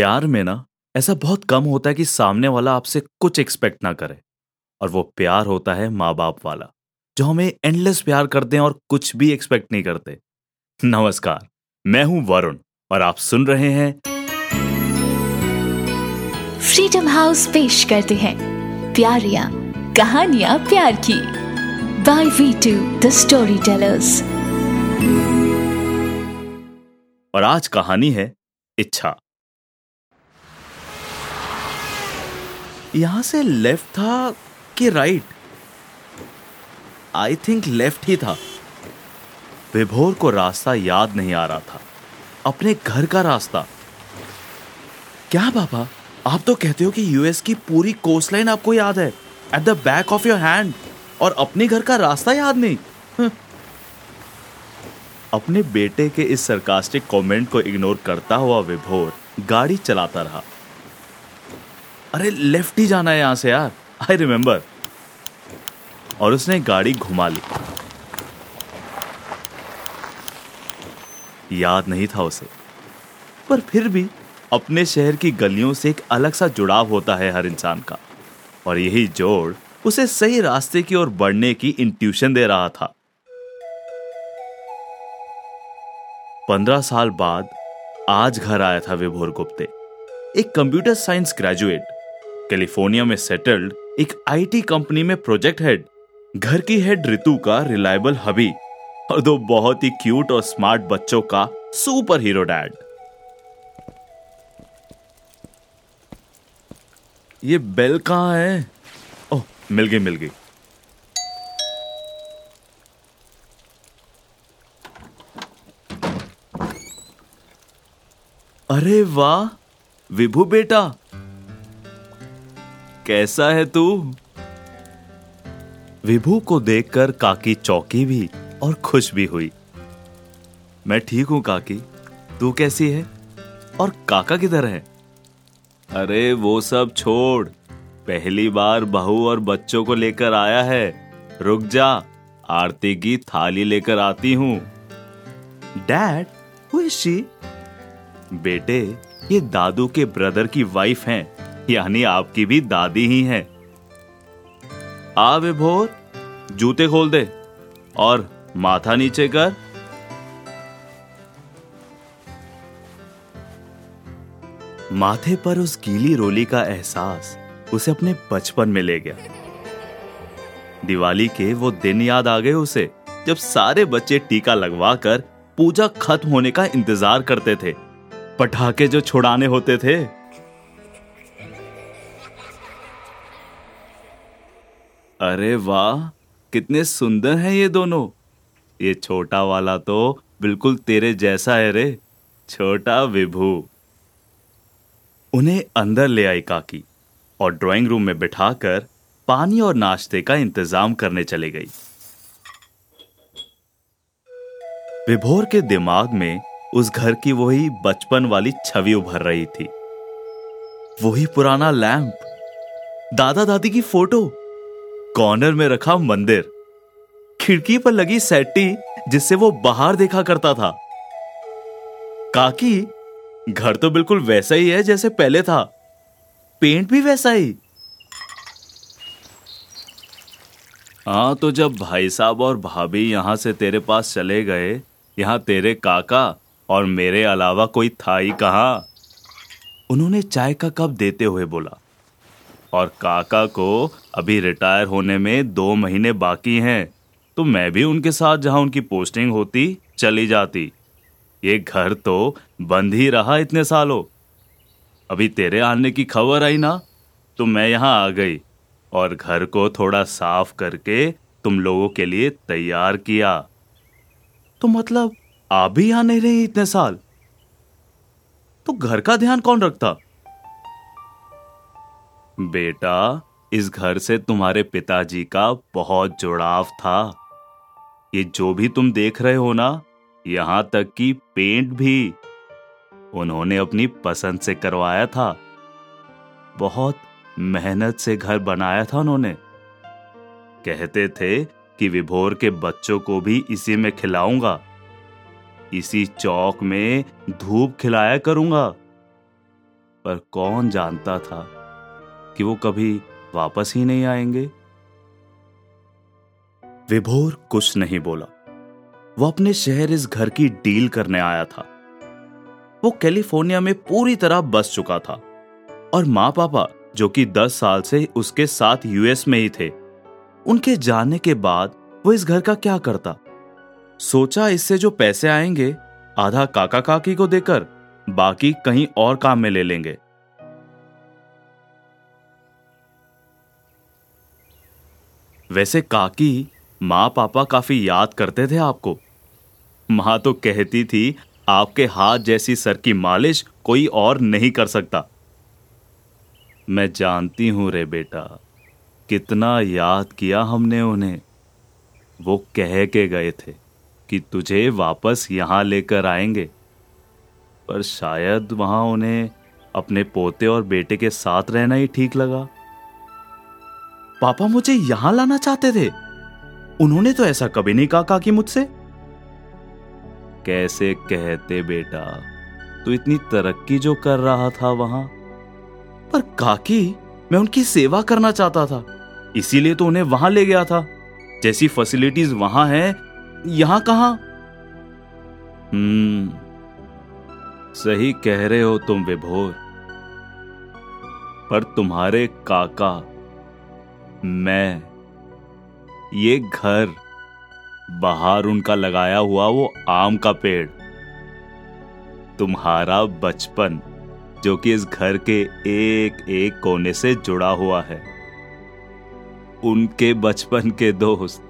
प्यार में ना ऐसा बहुत कम होता है कि सामने वाला आपसे कुछ एक्सपेक्ट ना करे। और वो प्यार होता है माँ बाप वाला जो हमें एंडलेस प्यार करते हैं और कुछ भी एक्सपेक्ट नहीं करते। नमस्कार मैं हूँ वरुण और आप सुन रहे हैं फ्रीडम हाउस पेश करते हैं। प्यारिया कहानियाँ प्यार की। By we two the storytellers और आज कहानी है इच्छा। यहाँ से लेफ़्ट था कि राइट? आई थिंक लेफ़्ट ही था। विभोर को रास्ता याद नहीं आ रहा था। अपने घर का रास्ता। क्या बाबा? आप तो कहते हो कि यूएस की पूरी कोस्ट लाइन आपको याद है। At the back of your hand और अपने घर का रास्ता याद नहीं। अपने बेटे के इस सरकास्टिक कमेंट को इग्नोर करता हुआ विभोर गाड़ी चलाता रहा। अरे लेफ़्ट ही जाना है यहाँ से यार। आई रिमेम्बर और उसने गाड़ी घुमा ली। याद नहीं था उसे। पर फिर भी अपने शहर की गलियों से एक अलग सा जुड़ाव होता है हर इंसान का। और यही जोड़ उसे सही रास्ते की ओर बढ़ने की इंट्यूशन दे रहा था। पंद्रह साल बाद आज घर आया था विभोर गुप्ते। एक कंप्यूटर साइंस ग्रेजुएट कैलिफ़ोर्निया में सेटल्ड एक आईटी कंपनी में प्रोजेक्ट हेड घर की हेड ऋतु का रिलायबल हबी और दो बहुत ही क्यूट और स्मार्ट बच्चों का सुपर हीरो डैड ये बेल कहाँ है? ओह, मिल गई मिल गई। अरे वाह, विभू बेटा कैसा है तू? विभू को देखकर काकी चौकी भी और खुश भी हुई। मैं ठीक हूँ, काकी। तू कैसी है? और काका किधर है? अरे, वो सब छोड़। पहली बार बहू और बच्चों को लेकर आया है। रुक जा, आरती की थाली लेकर आती हूँ। डैड बेटे, ये दादू के ब्रदर की वाइफ हैं। यानी आपकी भी दादी ही है। आ विभोर, जूते खोल दे और माथा नीचे कर। माथे पर उस गीली रोली का एहसास उसे अपने बचपन में ले गया। दिवाली के वो दिन याद आ गए उसे, जब सारे बच्चे टीका लगवाकर पूजा खत्म होने का इंतज़ार करते थे। पटाखे जो छुड़ाने होते थे अरे वाह, कितने सुंदर हैं ये दोनों। ये छोटा वाला तो बिल्कुल तेरे जैसा है रे, छोटा विभू। उन्हें अंदर ले आई काकी और ड्राइंग रूम में बिठाकर पानी और नाश्ते का इंतज़ाम करने चले गई। विभोर के दिमाग में उस घर की वही बचपन वाली छवि उभर रही थी। वही पुराना लैंप दादा दादी की फ़ोटो। कॉर्नर में रखा मंदिर। खिड़की पर लगी सेट्टी, जिससे वो बाहर देखा करता था। काकी, घर तो बिल्कुल वैसा ही है जैसे पहले था। पेंट भी वैसा ही। हाँ तो जब भाई साहब और भाभी यहाँ से तेरे पास चले गए, यहाँ तेरे काका और मेरे अलावा कोई था ही कहा? उन्होंने चाय का कप देते हुए बोला। और काका को अभी रिटायर होने में दो महीने बाकी हैं तो मैं भी उनके साथ जहाँ उनकी पोस्टिंग होती, चली जाती। ये घर तो बंद ही रहा इतने सालों। अभी तेरे आने की खबर आई ना तो मैं यहाँ आ गई और घर को थोड़ा साफ़ करके तुम लोगों के लिए तैयार किया। तो मतलब आप भी यहाँ नहीं रही इतने साल? तो घर का ध्यान कौन रखता? बेटा, इस घर से तुम्हारे पिताजी का बहुत जुड़ाव था। ये जो भी तुम देख रहे हो ना, यहाँ तक कि पेंट भी, उन्होंने अपनी पसंद से करवाया था। बहुत मेहनत से घर बनाया था उन्होंने। कहते थे कि विभोर के बच्चों को भी इसी में खिलाऊँगा। इसी चौक में धूप खिलाया करूँगा। पर कौन जानता था कि वो कभी वापस ही नहीं आएँगे? विभोर कुछ नहीं बोला। वो अपने शहर इस घर की डील करने आया था। वो कैलिफ़ोर्निया में पूरी तरह बस चुका था और माँ पापा जो कि दस साल से उसके साथ यूएस में ही थे, उनके जाने के बाद वो इस घर का क्या करता? सोचा इससे जो पैसे आएँगे, आधा काका काकी को देकर बाकी कहीं और काम में ले लेंगे। वैसे काकी माँ पापा काफ़ी याद करते थे आपको। माँ तो कहती थी, आपके हाथ जैसी सर की मालिश कोई और नहीं कर सकता। मैं जानती हूँ रे बेटा, कितना याद किया हमने उन्हें। वो कह के गए थे कि तुझे वापस यहाँ लेकर आएँगे, पर शायद वहाँ उन्हें अपने पोते और बेटे के साथ रहना ही ठीक लगा। पापा मुझे यहाँ लाना चाहते थे। उन्होंने तो ऐसा कभी नहीं कहा कि मुझसे। कैसे कहते बेटा, तू इतनी तरक्की जो कर रहा था वहाँ। पर काकी, मैं उनकी सेवा करना चाहता था, इसीलिए तो उन्हें वहाँ ले गया था। जैसी फैसिलिटीज़ वहाँ है, यहाँ कहा? हम्म सही कह रहे हो तुम विभोर। पर तुम्हारे काका मैं ये घर बाहर उनका लगाया हुआ वो आम का पेड़, तुम्हारा बचपन, जो कि इस घर के एक एक कोने से जुड़ा हुआ है। उनके बचपन के दोस्त,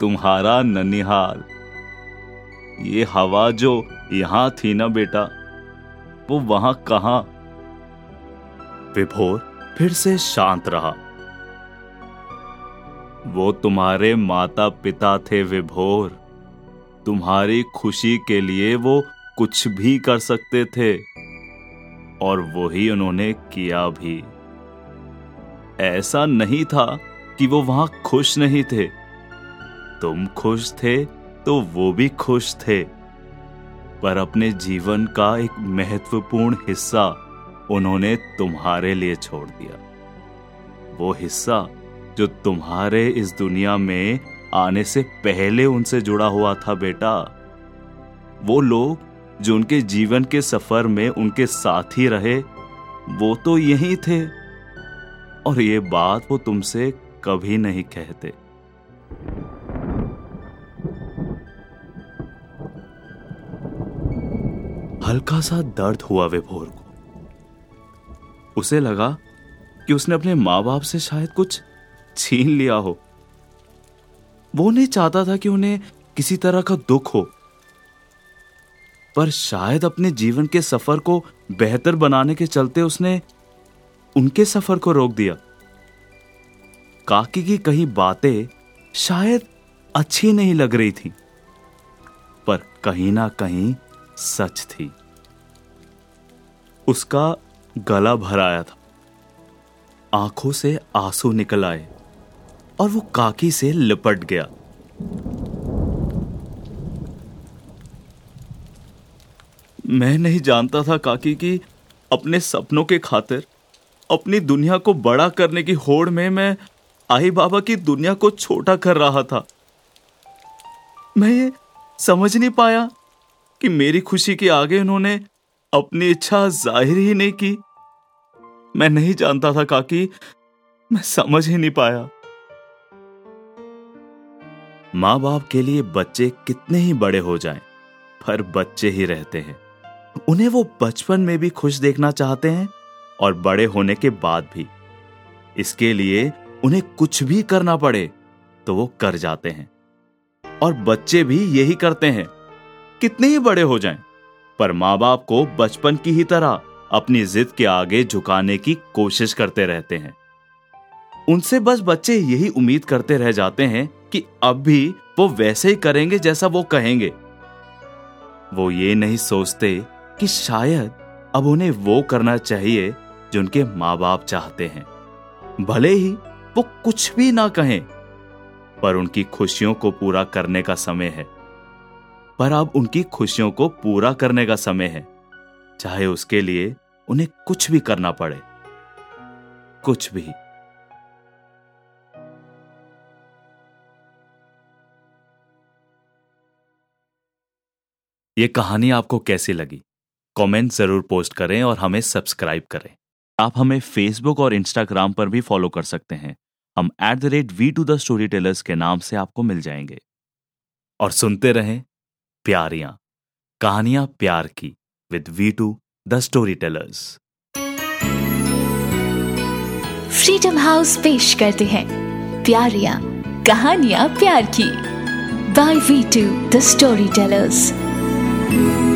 तुम्हारा ननिहाल, ये हवा जो यहाँ थी ना बेटा, वो वहाँ कहा? विभोर फिर से शांत रहा। वो तुम्हारे माता पिता थे विभोर। तुम्हारी खुशी के लिए वो कुछ भी कर सकते थे, और वही उन्होंने किया भी। ऐसा नहीं था कि वो वहाँ खुश नहीं थे। तुम खुश थे तो वो भी खुश थे, पर अपने जीवन का एक महत्वपूर्ण हिस्सा उन्होंने तुम्हारे लिए छोड़ दिया। वो हिस्सा जो तुम्हारे इस दुनिया में आने से पहले उनसे जुड़ा हुआ था बेटा। वो लोग जो उनके जीवन के सफ़र में उनके साथ ही रहे, वो तो यही थे। और ये बात वो तुमसे कभी नहीं कहते। हल्का सा दर्द हुआ विभोर को। उसे लगा कि उसने अपने माँ बाप से शायद कुछ छीन लिया हो। वो नहीं चाहता था कि उन्हें किसी तरह का दुख हो। पर शायद अपने जीवन के सफ़र को बेहतर बनाने के चलते उसने उनके सफ़र को रोक दिया। काकी की कही बातें शायद अच्छी नहीं लग रही थी, पर कहीं ना कहीं सच थी। उसका गला भर आया था। आँखों से आँसू निकल आए। और वो काकी से लिपट गया। मैं नहीं जानता था काकी कि अपने सपनों के खातिर, अपनी दुनिया को बड़ा करने की होड़ में मैं आई बाबा की दुनिया को छोटा कर रहा था। मैं ये समझ नहीं पाया कि मेरी खुशी के आगे उन्होंने अपनी इच्छा ज़ाहिर ही नहीं की। मैं नहीं जानता था काकी, मैं समझ ही नहीं पाया। माँ बाप के लिए बच्चे कितने ही बड़े हो जाएँ, पर बच्चे ही रहते हैं। उन्हें वो बचपन में भी खुश देखना चाहते हैं और बड़े होने के बाद भी। इसके लिए उन्हें कुछ भी करना पड़े तो वो कर जाते हैं। और बच्चे भी यही करते हैं कितने ही बड़े हो जाएँ, पर माँ बाप को बचपन की ही तरह अपनी जिद के आगे झुकाने की कोशिश करते रहते हैं। उनसे बस बच्चे यही उम्मीद करते रह जाते हैं कि अब भी वो वैसे ही करेंगे जैसा वो कहेंगे। वो ये नहीं सोचते कि शायद अब उन्हें वो करना चाहिए जो उनके माँ बाप चाहते हैं। भले ही वो कुछ भी ना कहें, पर उनकी खुशियों को पूरा करने का समय है। पर अब उनकी खुशियों को पूरा करने का समय है, चाहे उसके लिए उन्हें कुछ भी करना पड़े। कुछ भी। ये कहानी आपको कैसी लगी? कमेंट ज़रूर पोस्ट करें और हमें सब्सक्राइब करें। आप हमें फेसबुक और इंस्टाग्राम पर भी फॉलो कर सकते हैं। हम at the rate we two the storytellers के नाम से आपको मिल जाएँगे। और सुनते रहें प्यारियाँ। कहानियाँ प्यार की with we two the storytellers Freedom House पेश करते हैं। प्यारियाँ, कहानियाँ प्यार की। By we two the storytellers you.